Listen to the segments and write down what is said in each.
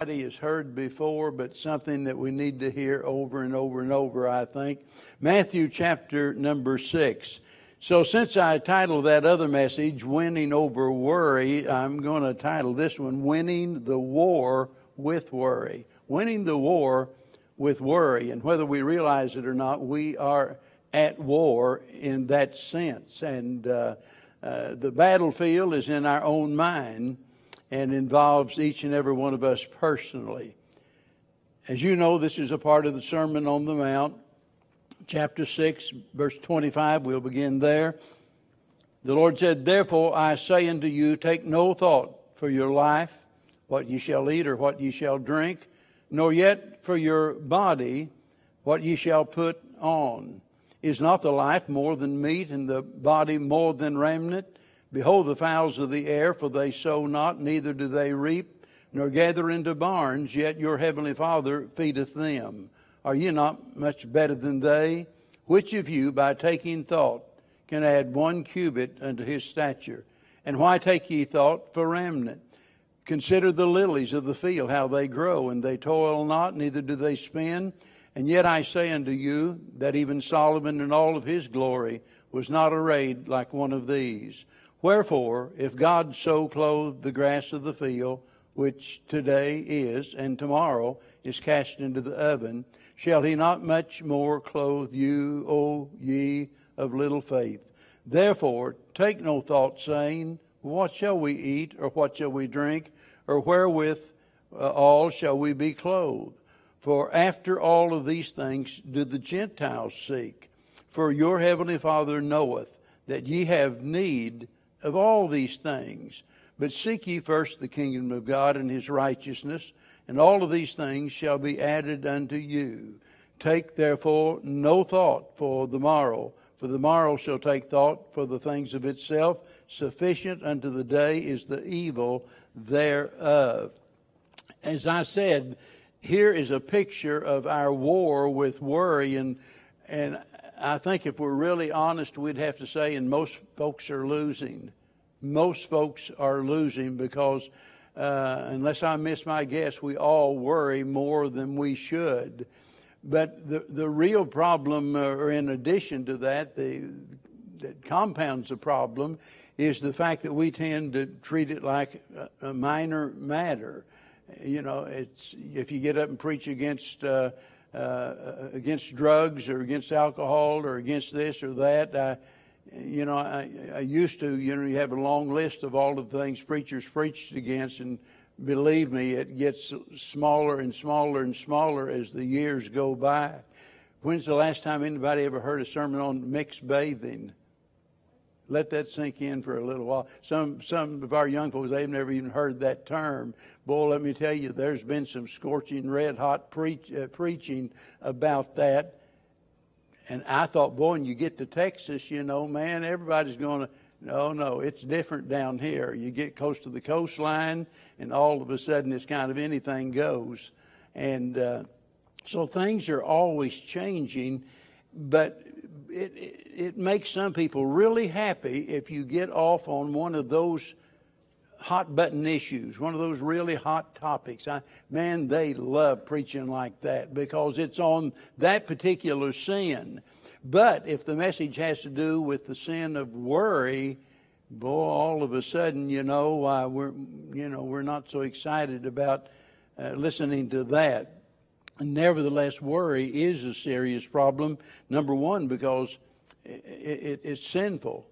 has heard before, but something that we need to hear over and over and over, I think. Matthew chapter number six. So, since I titled that other message, Winning Over Worry, I'm going to title this one, Winning the War with Worry. Winning the War with Worry. And whether we realize it or not, we are at war in that sense. And uh, uh, the battlefield is in our own mind and involves each and every one of us personally. As you know, this is a part of the Sermon on the Mount, chapter 6, verse 25. We'll begin there. The Lord said, Therefore I say unto you, take no thought for your life, what ye shall eat or what ye shall drink, nor yet for your body, what ye shall put on. Is not the life more than meat, and the body more than raiment? Behold the fowls of the air, for they sow not, neither do they reap, nor gather into barns, yet your heavenly Father feedeth them. Are ye not much better than they? Which of you, by taking thought, can add one cubit unto his stature? And why take ye thought for raiment? Consider the lilies of the field, how they grow, and they toil not, neither do they spin. And yet I say unto you that even Solomon in all of his glory was not arrayed like one of these. Wherefore, if God so clothe the grass of the field, which today is, and tomorrow is cast into the oven, shall he not much more clothe you, O ye of little faith? Therefore, take no thought, saying, What shall we eat, or what shall we drink, or wherewith uh, all shall we be clothed? For after all of these things do the Gentiles seek. For your heavenly Father knoweth that ye have need of all these things. But seek ye first the kingdom of God and his righteousness, and all of these things shall be added unto you. Take therefore no thought for the morrow, for the morrow shall take thought for the things of itself. Sufficient unto the day is the evil thereof. As I said, here is a picture of our war with worry and and I think if we're really honest, we'd have to say, and most folks are losing. Most folks are losing because, uh, unless I miss my guess, we all worry more than we should. But the the real problem, uh, or in addition to that, the that compounds the problem, is the fact that we tend to treat it like a, a minor matter. You know, it's if you get up and preach against. Uh, uh, against drugs or against alcohol or against this or that. I, you know, I, I used to, you know, you have a long list of all the things preachers preached against, and believe me, it gets smaller and smaller and smaller as the years go by. When's the last time anybody ever heard a sermon on mixed bathing? Let that sink in for a little while. Some some of our young folks they've never even heard that term. Boy, let me tell you, there's been some scorching red hot preach, uh, preaching about that. And I thought, boy, when you get to Texas, you know, man, everybody's going to. No, no, it's different down here. You get close to the coastline, and all of a sudden, it's kind of anything goes. And uh, so things are always changing, but it, it, makes some people really happy if you get off on one of those hot button issues, one of those really hot topics. I, man, they love preaching like that because it's on that particular sin. But if the message has to do with the sin of worry, boy, all of a sudden, you know, uh, we're, you know, we're not so excited about uh, listening to that. Nevertheless, worry is a serious problem. Number one, because it, it, it's sinful.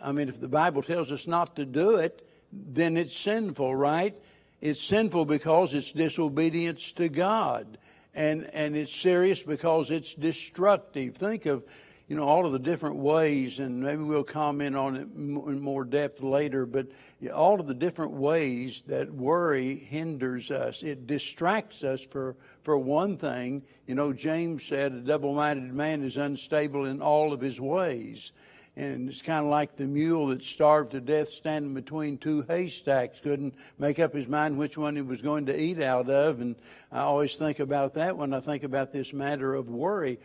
I mean, if the Bible tells us not to do it, then it's sinful, right? It's sinful because it's disobedience to God. And, and it's serious because it's destructive. Think of you know, all of the different ways, and maybe we'll comment on it in more depth later, but all of the different ways that worry hinders us. It distracts us for, for one thing. You know, James said a double minded man is unstable in all of his ways. And it's kind of like the mule that starved to death standing between two haystacks, couldn't make up his mind which one he was going to eat out of. And I always think about that when I think about this matter of worry.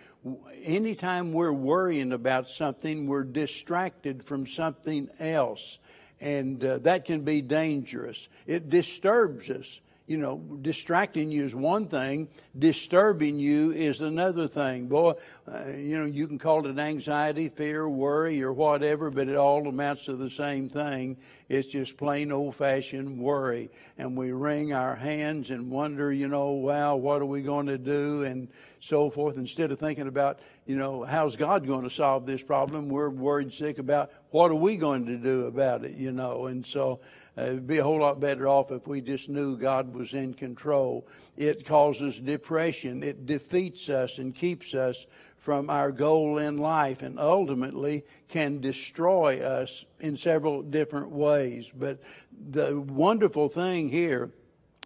Anytime we're worrying about something, we're distracted from something else. And uh, that can be dangerous. It disturbs us. You know, distracting you is one thing, disturbing you is another thing. Boy, uh, you know, you can call it anxiety, fear, worry, or whatever, but it all amounts to the same thing. It's just plain old fashioned worry. And we wring our hands and wonder, you know, wow, what are we going to do? And so forth. Instead of thinking about, you know, how's God going to solve this problem, we're worried sick about what are we going to do about it, you know. And so, uh, it'd be a whole lot better off if we just knew God was in control. It causes depression. It defeats us and keeps us from our goal in life and ultimately can destroy us in several different ways. But the wonderful thing here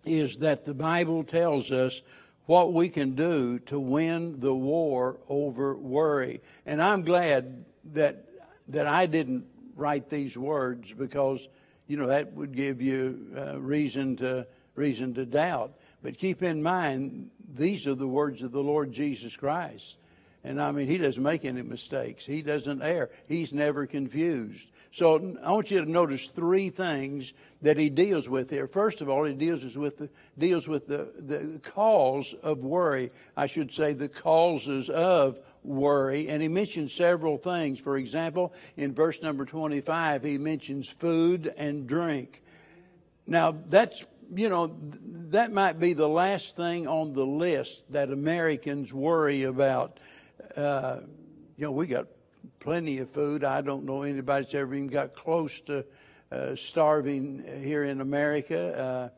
is that the Bible tells us what we can do to win the war over worry. And I'm glad that that I didn't write these words because you know that would give you uh, reason to reason to doubt. But keep in mind, these are the words of the Lord Jesus Christ. And I mean, he doesn't make any mistakes. He doesn't err. He's never confused. So I want you to notice three things that he deals with here. First of all, he deals with the, deals with the, the cause of worry. I should say the causes of worry. And he mentions several things. For example, in verse number 25, he mentions food and drink. Now, that's, you know, that might be the last thing on the list that Americans worry about. Uh, you know, we got plenty of food. I don't know anybody that's ever even got close to uh, starving here in America.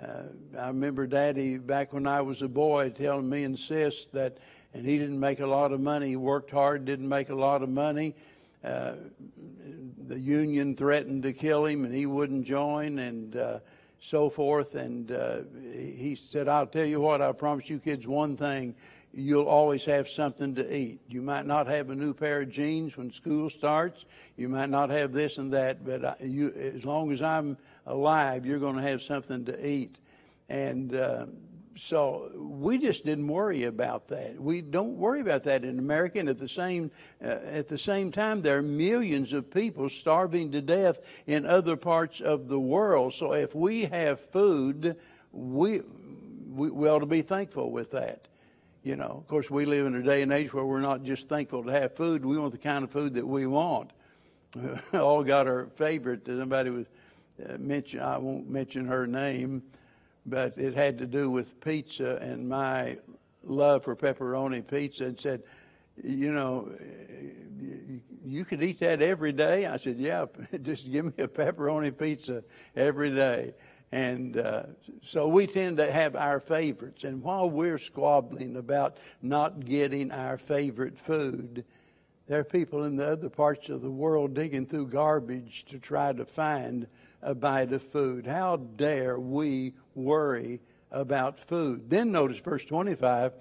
Uh, uh, I remember Daddy back when I was a boy telling me and Sis that and he didn't make a lot of money. He worked hard, didn't make a lot of money. Uh, the union threatened to kill him, and he wouldn't join, and uh, so forth. And uh, he said, "I'll tell you what. I promise you kids one thing: you'll always have something to eat. You might not have a new pair of jeans when school starts. You might not have this and that, but I, you, as long as I'm alive, you're going to have something to eat." And uh, so we just didn't worry about that. We don't worry about that in America. And at the same uh, at the same time, there are millions of people starving to death in other parts of the world. So if we have food, we we, we ought to be thankful with that. You know, of course, we live in a day and age where we're not just thankful to have food. We want the kind of food that we want. All got our favorite. Somebody was uh, mention. I won't mention her name but it had to do with pizza and my love for pepperoni pizza and said, you know, you could eat that every day. I said, yeah, just give me a pepperoni pizza every day. And uh, so we tend to have our favorites. And while we're squabbling about not getting our favorite food, there are people in the other parts of the world digging through garbage to try to find a bite of food. How dare we worry about food? Then notice verse 25.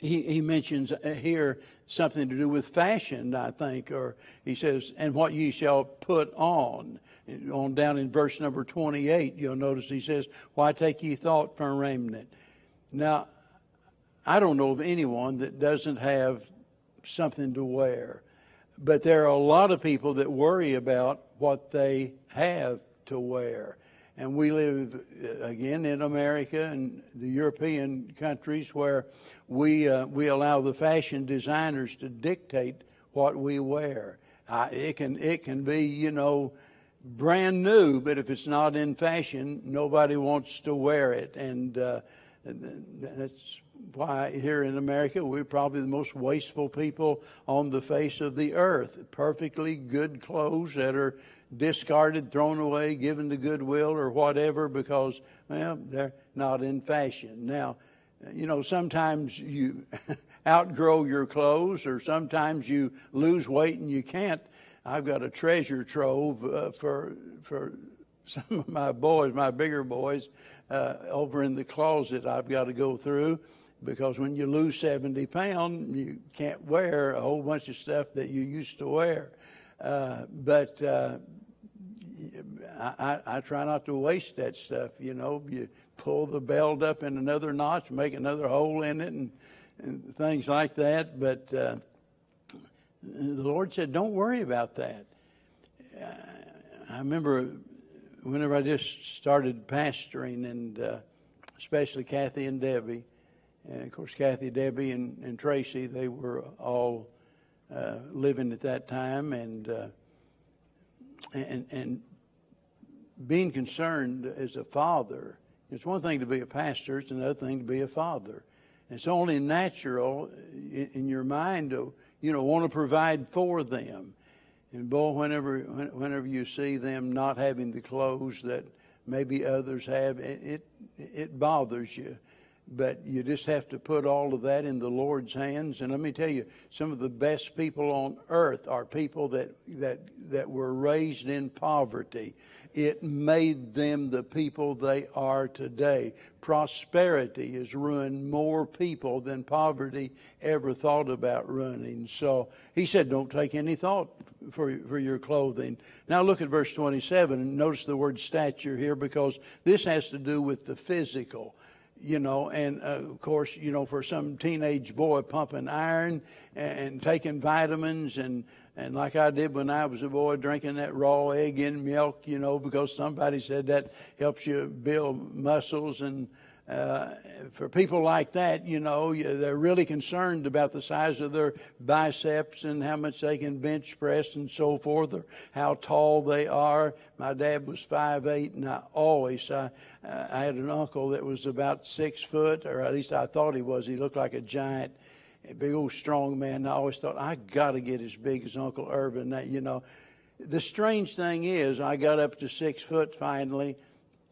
He, he mentions here something to do with fashion, I think, or he says, and what ye shall put on. On down in verse number 28, you'll notice he says, Why take ye thought for raiment? Now, I don't know of anyone that doesn't have something to wear. But there are a lot of people that worry about what they have to wear. And we live, uh, again, in America and the European countries where we, uh, we allow the fashion designers to dictate what we wear. It, can, it can be, you know, brand new, but if it's not in fashion, nobody wants to wear it. And uh, that's why here in America we're probably the most wasteful people on the face of the earth. Perfectly good clothes that are discarded, thrown away, given to goodwill or whatever because, well, they're not in fashion. Now, you know, sometimes you outgrow your clothes or sometimes you lose weight and you can't. I've got a treasure trove uh, for, for some of my boys, my bigger boys, uh, over in the closet I've got to go through because when you lose 70 pounds, you can't wear a whole bunch of stuff that you used to wear. Uh, but uh, I, I, try not to waste that stuff. You know, you pull the belt up in another notch, make another hole in it, and, and things like that. But uh, the Lord said, "Don't worry about that." I remember whenever I just started pastoring, and uh, especially Kathy and Debbie. And of course, Kathy, Debbie, and, and Tracy, they were all uh, living at that time, and uh, and and being concerned as a father. It's one thing to be a pastor; it's another thing to be a father. It's only natural in, in your mind to you know want to provide for them. And boy, whenever whenever you see them not having the clothes that maybe others have, it it, it bothers you but you just have to put all of that in the Lord's hands. And let me tell you, some of the best people on earth are people that that that were raised in poverty. It made them the people they are today. Prosperity has ruined more people than poverty ever thought about ruining. So he said, "Don't take any thought for for your clothing." Now look at verse 27 and notice the word stature here because this has to do with the physical you know, and uh, of course, you know, for some teenage boy pumping iron and, taking vitamins and and like I did when I was a boy, drinking that raw egg and milk, you know, because somebody said that helps you build muscles and uh, for people like that, you know, they're really concerned about the size of their biceps and how much they can bench press and so forth, or how tall they are. My dad was five eight, and I always I, I had an uncle that was about six foot, or at least I thought he was. He looked like a giant, big old strong man. I always thought I got to get as big as Uncle Irvin. That you know, the strange thing is, I got up to six foot finally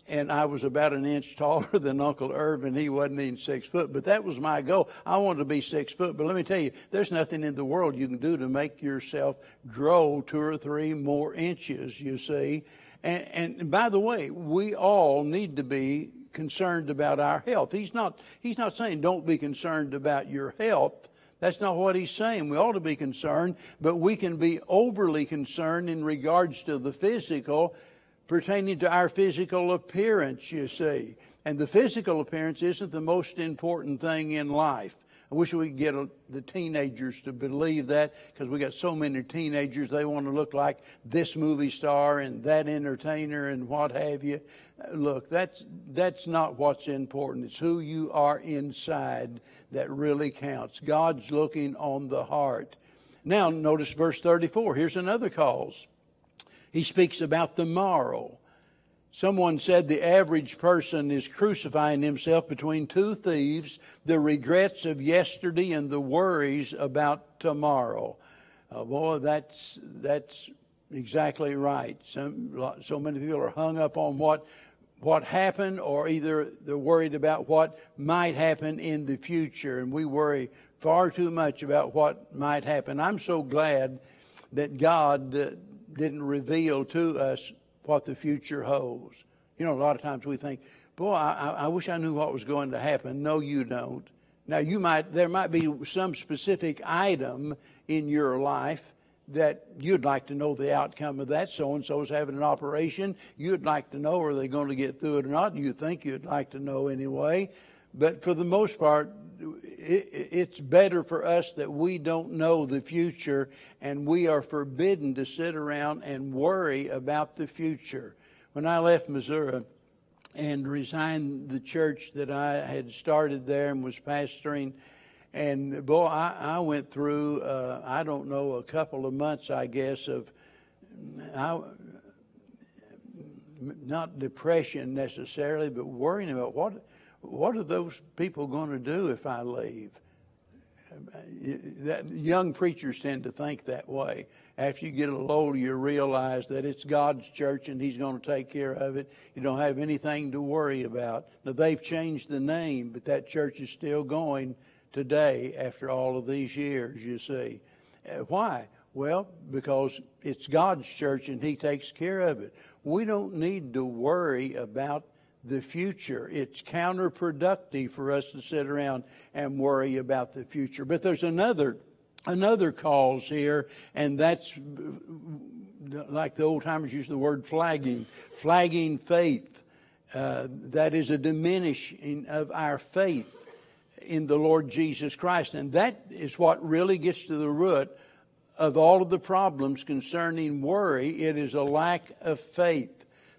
and I was about an inch taller than Uncle Irvin. He wasn't even six foot, but that was my goal. I wanted to be six foot. But let me tell you, there's nothing in the world you can do to make yourself grow two or three more inches, you see. And, and by the way, we all need to be concerned about our health. He's not, he's not saying don't be concerned about your health. That's not what he's saying. We ought to be concerned, but we can be overly concerned in regards to the physical pertaining to our physical appearance, you see. And the physical appearance isn't the most important thing in life. I wish we could get the teenagers to believe that because we got so many teenagers. They want to look like this movie star and that entertainer and what have you. Look, that's that's not what's important. It's who you are inside that really counts. God's looking on the heart. Now, notice verse 34. Here's another cause he speaks about the morrow. Someone said the average person is crucifying himself between two thieves the regrets of yesterday and the worries about tomorrow. Uh, boy, that's, that's exactly right. Some, so many people are hung up on what, what happened, or either they're worried about what might happen in the future, and we worry far too much about what might happen. I'm so glad that God. Uh, didn't reveal to us what the future holds. You know, a lot of times we think, boy, I, I wish I knew what was going to happen. No, you don't. Now, you might, there might be some specific item in your life that you'd like to know the outcome of that. So and so is having an operation. You'd like to know are they going to get through it or not. You think you'd like to know anyway. But for the most part, it's better for us that we don't know the future and we are forbidden to sit around and worry about the future. When I left Missouri and resigned the church that I had started there and was pastoring, and boy, I, I went through, uh, I don't know, a couple of months, I guess, of I, not depression necessarily, but worrying about what what are those people going to do if I leave? That, young preachers tend to think that way. After you get a little older, you realize that it's God's church and He's going to take care of it. You don't have anything to worry about. Now, they've changed the name, but that church is still going today after all of these years, you see. Uh, why? Well, because it's God's church and He takes care of it. We don't need to worry about the future. It's counterproductive for us to sit around and worry about the future. But there's another another cause here, and that's like the old timers use the word flagging, flagging faith. Uh, that is a diminishing of our faith in the Lord Jesus Christ, and that is what really gets to the root of all of the problems concerning worry. It is a lack of faith.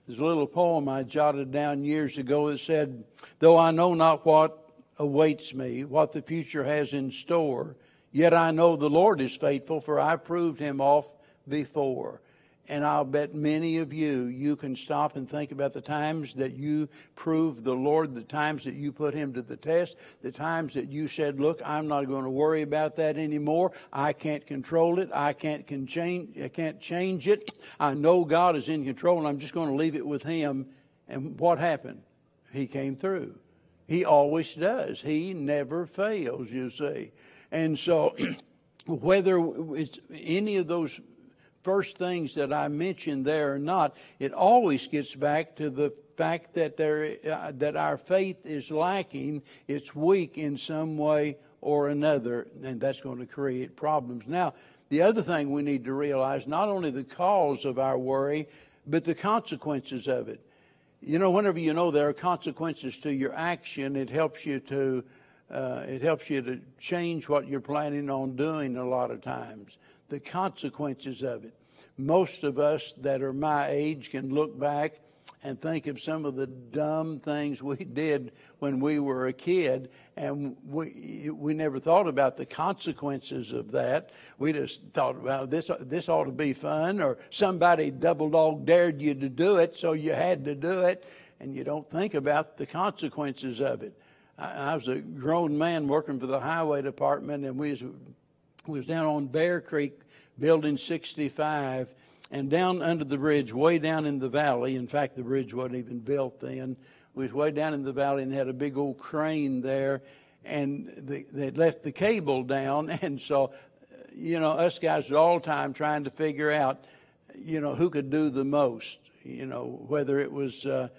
There's a little poem I jotted down years ago that said, Though I know not what awaits me, what the future has in store, yet I know the Lord is faithful, for I proved him off before. And I'll bet many of you, you can stop and think about the times that you proved the Lord, the times that you put Him to the test, the times that you said, Look, I'm not going to worry about that anymore. I can't control it. I can't can change, I can't change it. I know God is in control, and I'm just going to leave it with Him. And what happened? He came through. He always does. He never fails, you see. And so, whether it's any of those first things that I mentioned there or not, it always gets back to the fact that there uh, that our faith is lacking, it's weak in some way or another, and that's going to create problems. Now, the other thing we need to realize not only the cause of our worry, but the consequences of it. You know, whenever you know there are consequences to your action, it helps you to uh, it helps you to change what you're planning on doing a lot of times the consequences of it. Most of us that are my age can look back and think of some of the dumb things we did when we were a kid, and we we never thought about the consequences of that. We just thought, well, this this ought to be fun, or somebody double dog dared you to do it, so you had to do it, and you don't think about the consequences of it. I, I was a grown man working for the highway department, and we was, we was down on Bear Creek Building 65, and down under the bridge, way down in the valley. In fact, the bridge wasn't even built then. We was way down in the valley and had a big old crane there, and they, left the cable down, and so, you know, us guys were all time trying to figure out, you know, who could do the most. You know, whether it was. Uh,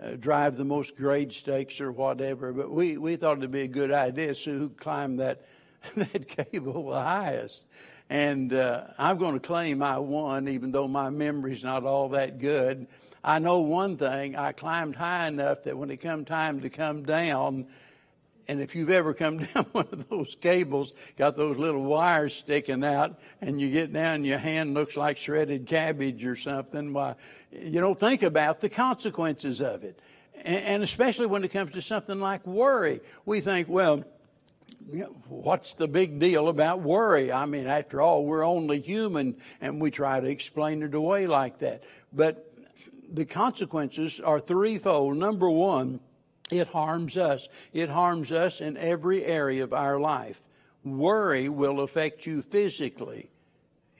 uh, drive the most grade stakes or whatever. But we, we thought it'd be a good idea to see who climbed that that cable the highest. And uh, I'm going to claim I won, even though my memory's not all that good. I know one thing I climbed high enough that when it come time to come down, and if you've ever come down one of those cables, got those little wires sticking out, and you get down, your hand looks like shredded cabbage or something. Why, you don't think about the consequences of it. And especially when it comes to something like worry, we think, well, what's the big deal about worry? I mean, after all, we're only human, and we try to explain it away like that. But the consequences are threefold. Number one, it harms us. It harms us in every area of our life. Worry will affect you physically.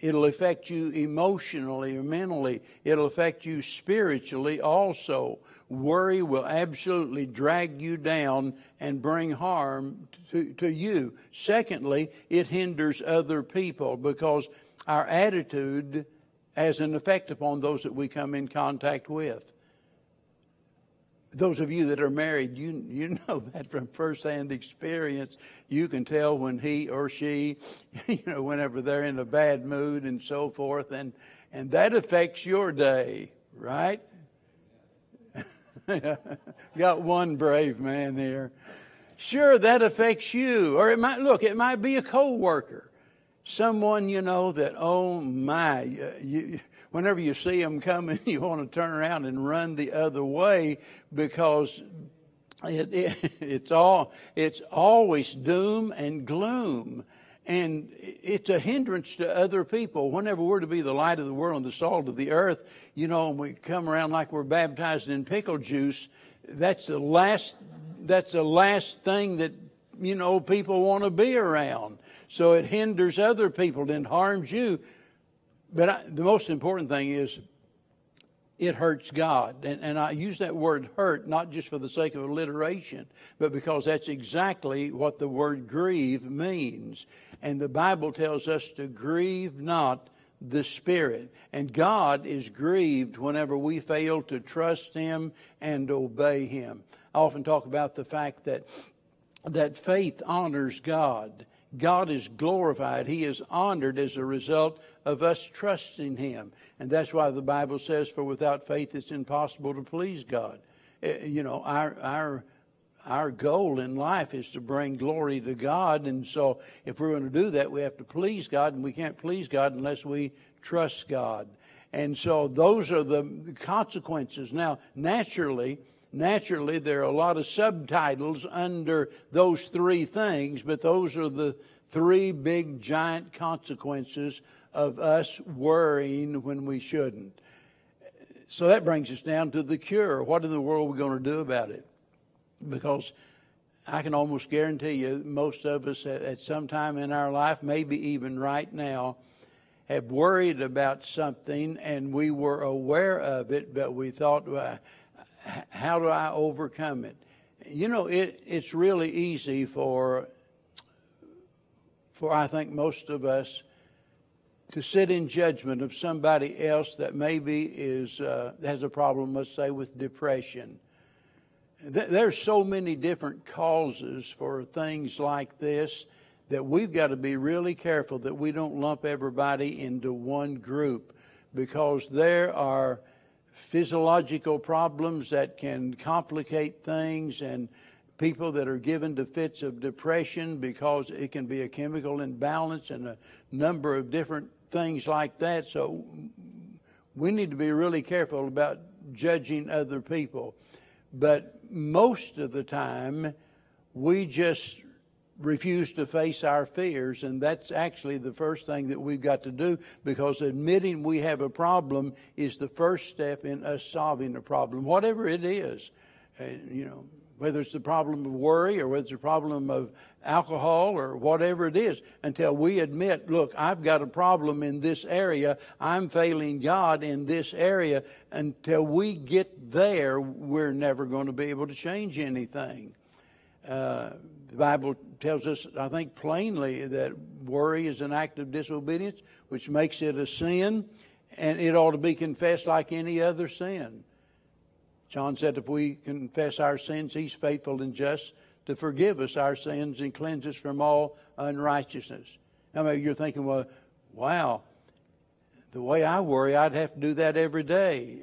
It'll affect you emotionally or mentally. It'll affect you spiritually also. Worry will absolutely drag you down and bring harm to, to you. Secondly, it hinders other people because our attitude has an effect upon those that we come in contact with those of you that are married, you you know that from firsthand experience. You can tell when he or she, you know, whenever they're in a bad mood and so forth, and and that affects your day, right? Got one brave man here. Sure, that affects you, or it might look. It might be a co worker. someone you know that. Oh my, you whenever you see them coming, you want to turn around and run the other way because it, it, it's all it's always doom and gloom and it's a hindrance to other people. Whenever we're to be the light of the world and the salt of the earth, you know, and we come around like we're baptized in pickle juice, that's the last that's the last thing that you know people want to be around. So it hinders other people and harms you. But I, the most important thing is it hurts God. And, and I use that word hurt not just for the sake of alliteration, but because that's exactly what the word grieve means. And the Bible tells us to grieve not the Spirit. And God is grieved whenever we fail to trust Him and obey Him. I often talk about the fact that, that faith honors God. God is glorified. He is honored as a result of us trusting Him. And that's why the Bible says, for without faith it's impossible to please God. Eh, you know, our, our, our goal in life is to bring glory to God. And so if we're going to do that, we have to please God, and we can't please God unless we trust God. And so those are the consequences. Now, naturally, naturally, there are a lot of subtitles under those three things, but those are the three big giant consequences of us worrying when we shouldn't. So that brings us down to the cure. What in the world are we going to do about it? Because I can almost guarantee you, most of us at some time in our life, maybe even right now, have worried about something and we were aware of it, but we thought, well, how do I overcome it? You know, it, it's really easy for, for I think most of us to sit in judgment of somebody else that maybe is uh, has a problem, let's say, with depression. There's so many different causes for things like this that we've got to be really careful that we don't lump everybody into one group because there are physiological problems that can complicate things and people that are given to fits of depression because it can be a chemical imbalance and a number of different things like that. So we need to be really careful about judging other people. But most of the time, we just refuse to face our fears, and that's actually the first thing that we've got to do because admitting we have a problem is the first step in us solving the problem, whatever it is. And, you know, whether it's the problem of worry or whether it's the problem of alcohol or whatever it is, until we admit, look, I've got a problem in this area, I'm failing God in this area, until we get there, we're never going to be able to change anything. Uh, the Bible tells us, I think, plainly that worry is an act of disobedience, which makes it a sin, and it ought to be confessed like any other sin. John said, if we confess our sins, he's faithful and just to forgive us our sins and cleanse us from all unrighteousness. Now, maybe you're thinking, well, wow, the way I worry, I'd have to do that every day.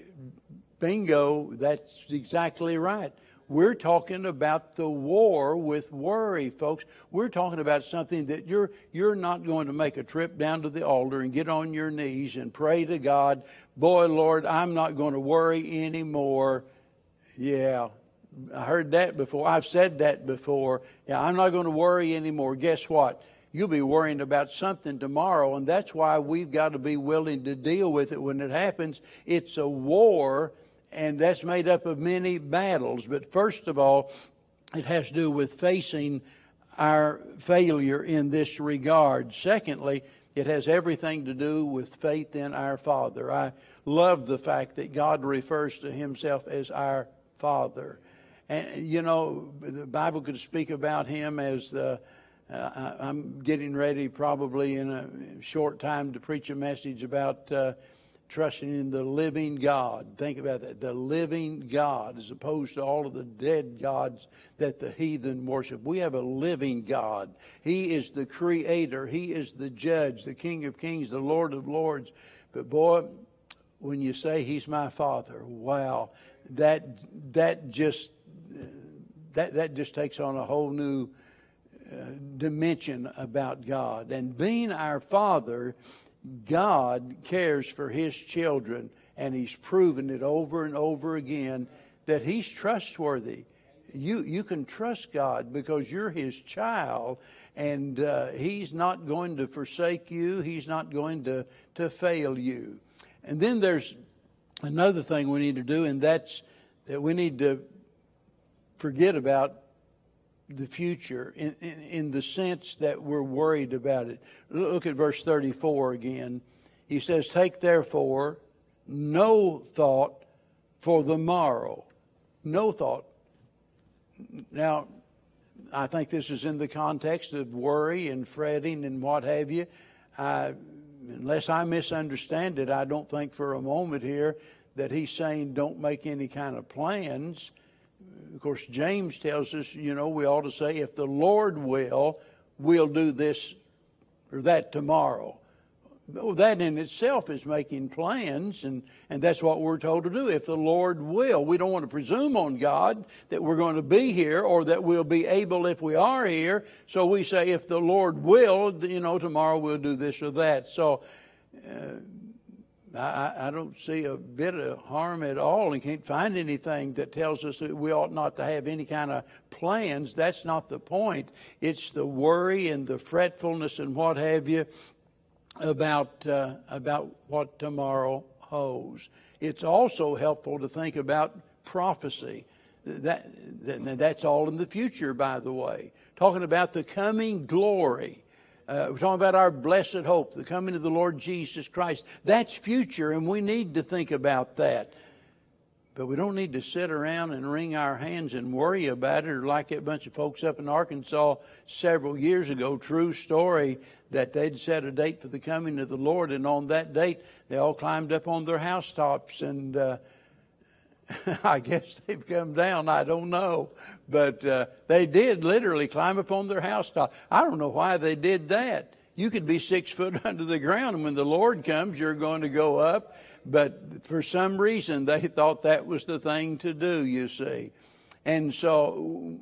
Bingo, that's exactly right. We're talking about the war with worry, folks. We're talking about something that you're you're not going to make a trip down to the altar and get on your knees and pray to God, boy Lord, I'm not going to worry anymore. Yeah. I heard that before. I've said that before. Yeah, I'm not going to worry anymore. Guess what? You'll be worrying about something tomorrow, and that's why we've got to be willing to deal with it when it happens. It's a war and that's made up of many battles. But first of all, it has to do with facing our failure in this regard. Secondly, it has everything to do with faith in our Father. I love the fact that God refers to Himself as our Father. And, you know, the Bible could speak about Him as the uh, I'm getting ready probably in a short time to preach a message about uh, trusting in the living God. Think about that. The living God, as opposed to all of the dead gods that the heathen worship. We have a living God. He is the creator. He is the judge, the King of kings, the Lord of lords. But boy, when you say he's my father, wow, that, that just, that, that just takes on a whole new uh, dimension about God. And being our father, God cares for His children, and He's proven it over and over again that He's trustworthy. You, you can trust God because you're His child, and uh, He's not going to forsake you, He's not going to, to fail you. And then there's another thing we need to do, and that's that we need to forget about the future in, in, in, the sense that we're worried about it. Look at verse 34 again. He says, Take therefore no thought for the morrow. No thought. Now, I think this is in the context of worry and fretting and what have you. I, unless I misunderstand it, I don't think for a moment here that he's saying don't make any kind of plans of course, James tells us, you know, we ought to say, if the Lord will, we'll do this or that tomorrow. That in itself is making plans, and, and that's what we're told to do. If the Lord will, we don't want to presume on God that we're going to be here or that we'll be able if we are here. So we say, if the Lord will, you know, tomorrow we'll do this or that. So uh, I, I don't see a bit of harm at all and can't find anything that tells us that we ought not to have any kind of plans. That's not the point. It's the worry and the fretfulness and what have you about, uh, about what tomorrow holds. It's also helpful to think about prophecy. That, that, that's all in the future, by the way. Talking about the coming glory uh, we're talking about our blessed hope, the coming of the Lord Jesus Christ. That's future, and we need to think about that. But we don't need to sit around and wring our hands and worry about it, or like a bunch of folks up in Arkansas several years ago. True story that they'd set a date for the coming of the Lord, and on that date, they all climbed up on their housetops and uh, I guess they've come down. I don't know. But uh, they did literally climb up on their housetop. I don't know why they did that. You could be six foot under the ground, and when the Lord comes, you're going to go up. But for some reason, they thought that was the thing to do, you see. And so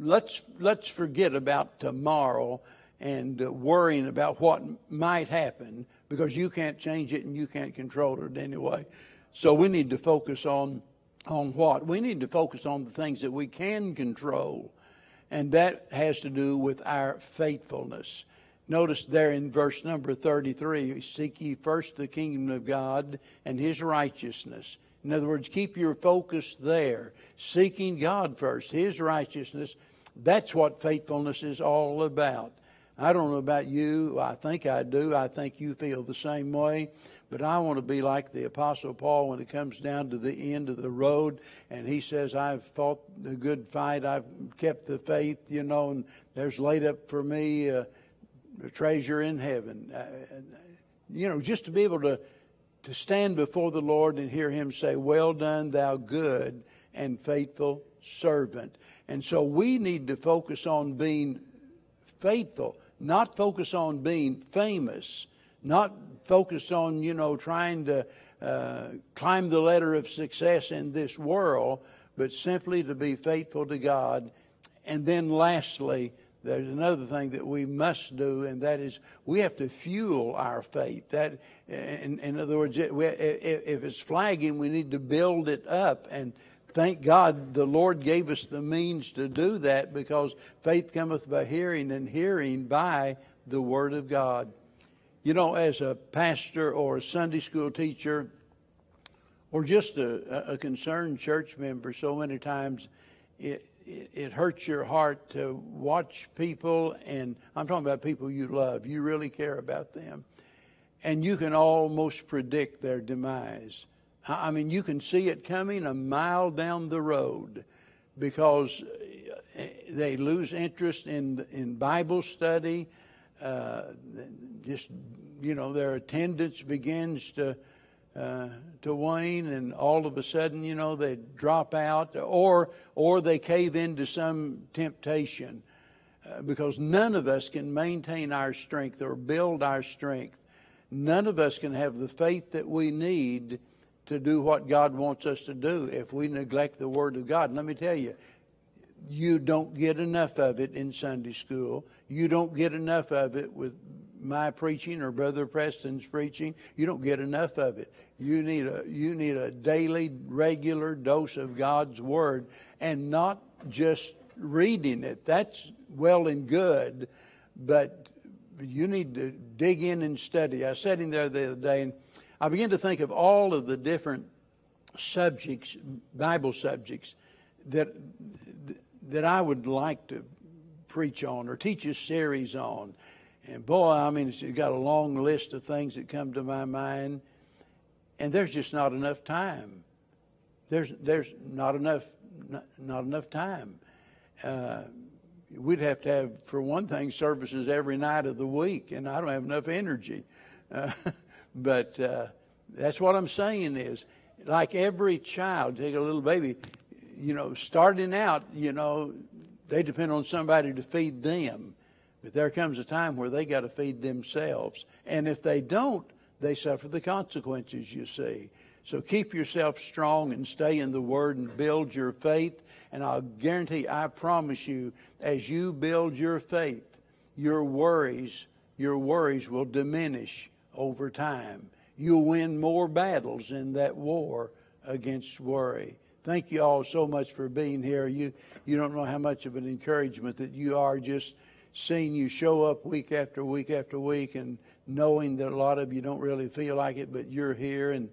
let's, let's forget about tomorrow and uh, worrying about what might happen because you can't change it and you can't control it anyway. So we need to focus on on what? We need to focus on the things that we can control, and that has to do with our faithfulness. Notice there in verse number 33 seek ye first the kingdom of God and his righteousness. In other words, keep your focus there, seeking God first, his righteousness. That's what faithfulness is all about. I don't know about you. I think I do. I think you feel the same way. But I want to be like the Apostle Paul when it comes down to the end of the road and he says, I've fought the good fight, I've kept the faith, you know, and there's laid up for me uh, a treasure in heaven. Uh, you know, just to be able to, to stand before the Lord and hear him say, Well done, thou good and faithful servant. And so we need to focus on being faithful, not focus on being famous, not focused on, you know, trying to uh, climb the ladder of success in this world, but simply to be faithful to God. And then lastly, there's another thing that we must do, and that is we have to fuel our faith. That, in, in other words, if it's flagging, we need to build it up. And thank God the Lord gave us the means to do that because faith cometh by hearing, and hearing by the Word of God. You know, as a pastor or a Sunday school teacher or just a, a concerned church member, so many times it, it, it hurts your heart to watch people, and I'm talking about people you love, you really care about them, and you can almost predict their demise. I mean, you can see it coming a mile down the road because eh, they lose interest in in Bible study uh, just you know their attendance begins to uh, to wane, and all of a sudden you know they drop out, or or they cave into some temptation, uh, because none of us can maintain our strength or build our strength. None of us can have the faith that we need to do what God wants us to do if we neglect the Word of God. Let me tell you, you don't get enough of it in Sunday school. You don't get enough of it with my preaching or Brother Preston's preaching. You don't get enough of it. You need a you need a daily, regular dose of God's Word, and not just reading it. That's well and good, but you need to dig in and study. I was sitting there the other day, and I began to think of all of the different subjects, Bible subjects that that I would like to preach on or teach a series on. And boy, I mean, it's got a long list of things that come to my mind, and there's just not enough time. There's there's not enough not, not enough time. Uh, we'd have to have, for one thing, services every night of the week, and I don't have enough energy. Uh, but uh, that's what I'm saying is, like every child, take a little baby, you know, starting out, you know, they depend on somebody to feed them. But there comes a time where they got to feed themselves. And if they don't, they suffer the consequences, you see. So keep yourself strong and stay in the Word and build your faith. And I'll guarantee, I promise you, as you build your faith, your worries, your worries will diminish over time. you'll win more battles in that war against worry. Thank you all so much for being here. You you don't know how much of an encouragement that you are just seeing you show up week after week after week and knowing that a lot of you don't really feel like it, but you're here and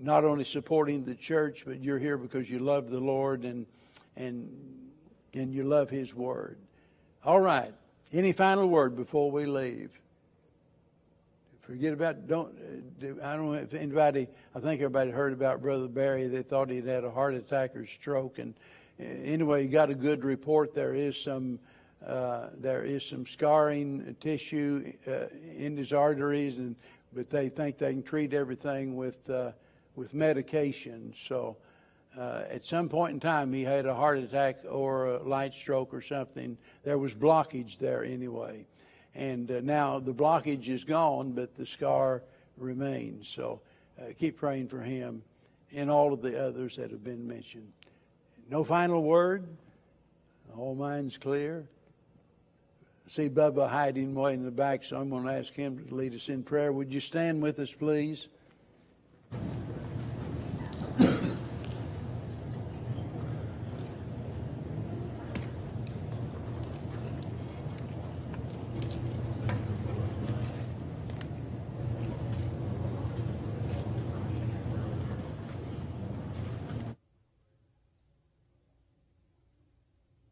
not only supporting the church, but you're here because you love the Lord and and and you love His Word. All right. Any final word before we leave? Forget about don't. I don't know if anybody. I think everybody heard about Brother Barry. They thought he'd had a heart attack or stroke, and anyway, he got a good report. There is some. Uh, there is some scarring tissue uh, in his arteries, and but they think they can treat everything with uh, with medication. So, uh, at some point in time, he had a heart attack or a light stroke or something. There was blockage there anyway. And uh, now the blockage is gone, but the scar remains. So uh, keep praying for him and all of the others that have been mentioned. No final word? All minds clear? see Bubba hiding way in the back, so I'm going to ask him to lead us in prayer. Would you stand with us, please?